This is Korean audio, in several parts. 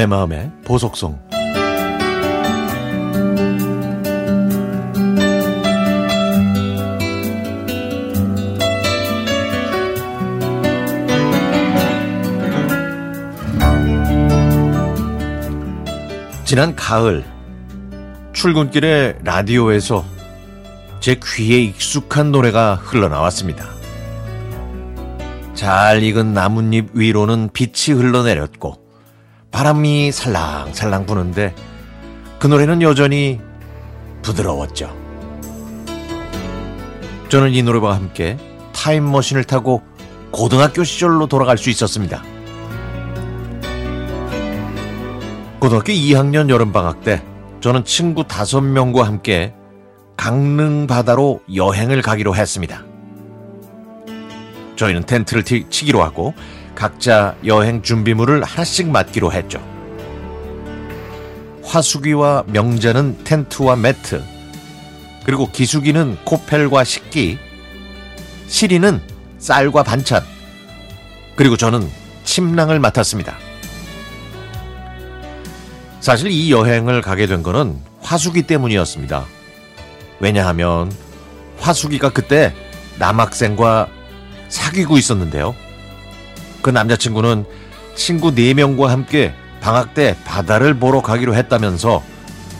내 마음의 보석송 지난 가을 출근길에 라디오에서 제 귀에 익숙한 노래가 흘러나왔습니다. 잘 익은 나뭇잎 위로는 빛이 흘러내렸고 바람이 살랑살랑 부는데 그 노래는 여전히 부드러웠죠. 저는 이 노래와 함께 타임머신을 타고 고등학교 시절로 돌아갈 수 있었습니다. 고등학교 2학년 여름방학 때 저는 친구 5명과 함께 강릉 바다로 여행을 가기로 했습니다. 저희는 텐트를 티, 치기로 하고 각자 여행 준비물을 하나씩 맡기로 했죠. 화수기와 명자는 텐트와 매트, 그리고 기수기는 코펠과 식기, 시리는 쌀과 반찬, 그리고 저는 침낭을 맡았습니다. 사실 이 여행을 가게 된 거는 화수기 때문이었습니다. 왜냐하면 화수기가 그때 남학생과 사귀고 있었는데요. 그 남자친구는 친구 4명과 함께 방학 때 바다를 보러 가기로 했다면서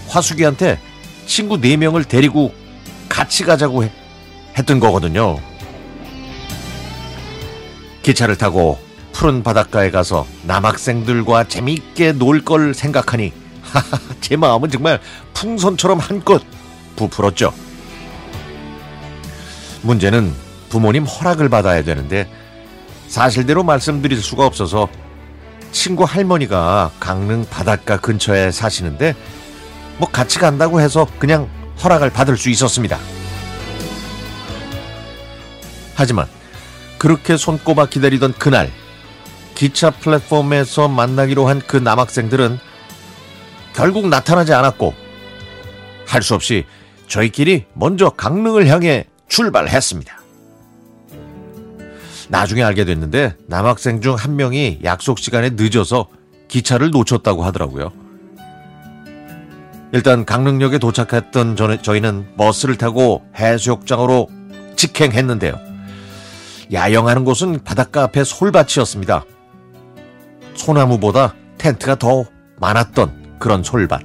화수기한테 친구 4명을 데리고 같이 가자고 해, 했던 거거든요. 기차를 타고 푸른 바닷가에 가서 남학생들과 재미있게 놀 걸 생각하니 제 마음은 정말 풍선처럼 한껏 부풀었죠. 문제는 부모님 허락을 받아야 되는데 사실대로 말씀드릴 수가 없어서 친구 할머니가 강릉 바닷가 근처에 사시는데 뭐 같이 간다고 해서 그냥 허락을 받을 수 있었습니다. 하지만 그렇게 손꼽아 기다리던 그날 기차 플랫폼에서 만나기로 한 그 남학생들은 결국 나타나지 않았고 할 수 없이 저희끼리 먼저 강릉을 향해 출발했습니다. 나중에 알게 됐는데 남학생 중 한 명이 약속 시간에 늦어서 기차를 놓쳤다고 하더라고요. 일단 강릉역에 도착했던 저희는 버스를 타고 해수욕장으로 직행했는데요. 야영하는 곳은 바닷가 앞에 솔밭이었습니다. 소나무보다 텐트가 더 많았던 그런 솔밭.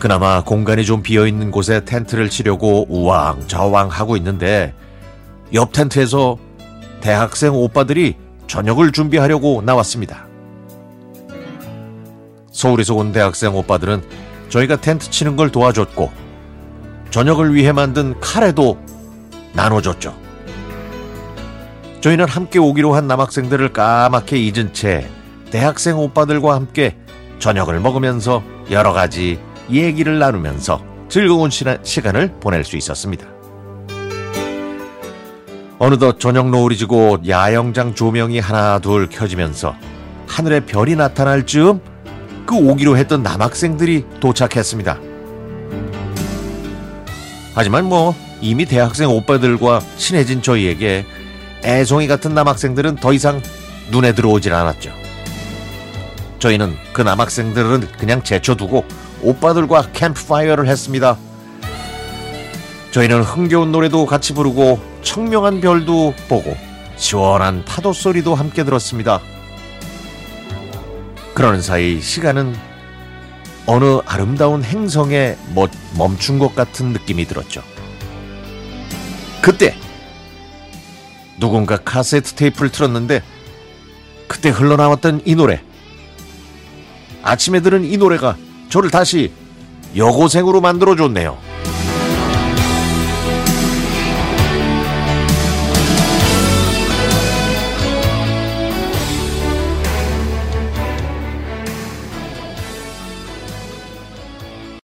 그나마 공간이 좀 비어있는 곳에 텐트를 치려고 우왕좌왕 하고 있는데 옆 텐트에서 대학생 오빠들이 저녁을 준비하려고 나왔습니다. 서울에서 온 대학생 오빠들은 저희가 텐트 치는 걸 도와줬고 저녁을 위해 만든 카레도 나눠줬죠. 저희는 함께 오기로 한 남학생들을 까맣게 잊은 채 대학생 오빠들과 함께 저녁을 먹으면서 여러 가지 얘기를 나누면서 즐거운 시간을 보낼 수 있었습니다. 어느덧 저녁 노을이 지고 야영장 조명이 하나 둘 켜지면서 하늘에 별이 나타날 즈음 그 오기로 했던 남학생들이 도착했습니다. 하지만 뭐 이미 대학생 오빠들과 친해진 저희에게 애송이 같은 남학생들은 더 이상 눈에 들어오질 않았죠. 저희는 그 남학생들은 그냥 제쳐두고 오빠들과 캠프파이어를 했습니다. 저희는 흥겨운 노래도 같이 부르고 청명한 별도 보고 시원한 파도 소리도 함께 들었습니다. 그러는 사이 시간은 어느 아름다운 행성에 멈춘 것 같은 느낌이 들었죠. 그때 누군가 카세트 테이프를 틀었는데 그때 흘러나왔던 이 노래 아침에 들은 이 노래가 저를 다시 여고생으로 만들어줬네요.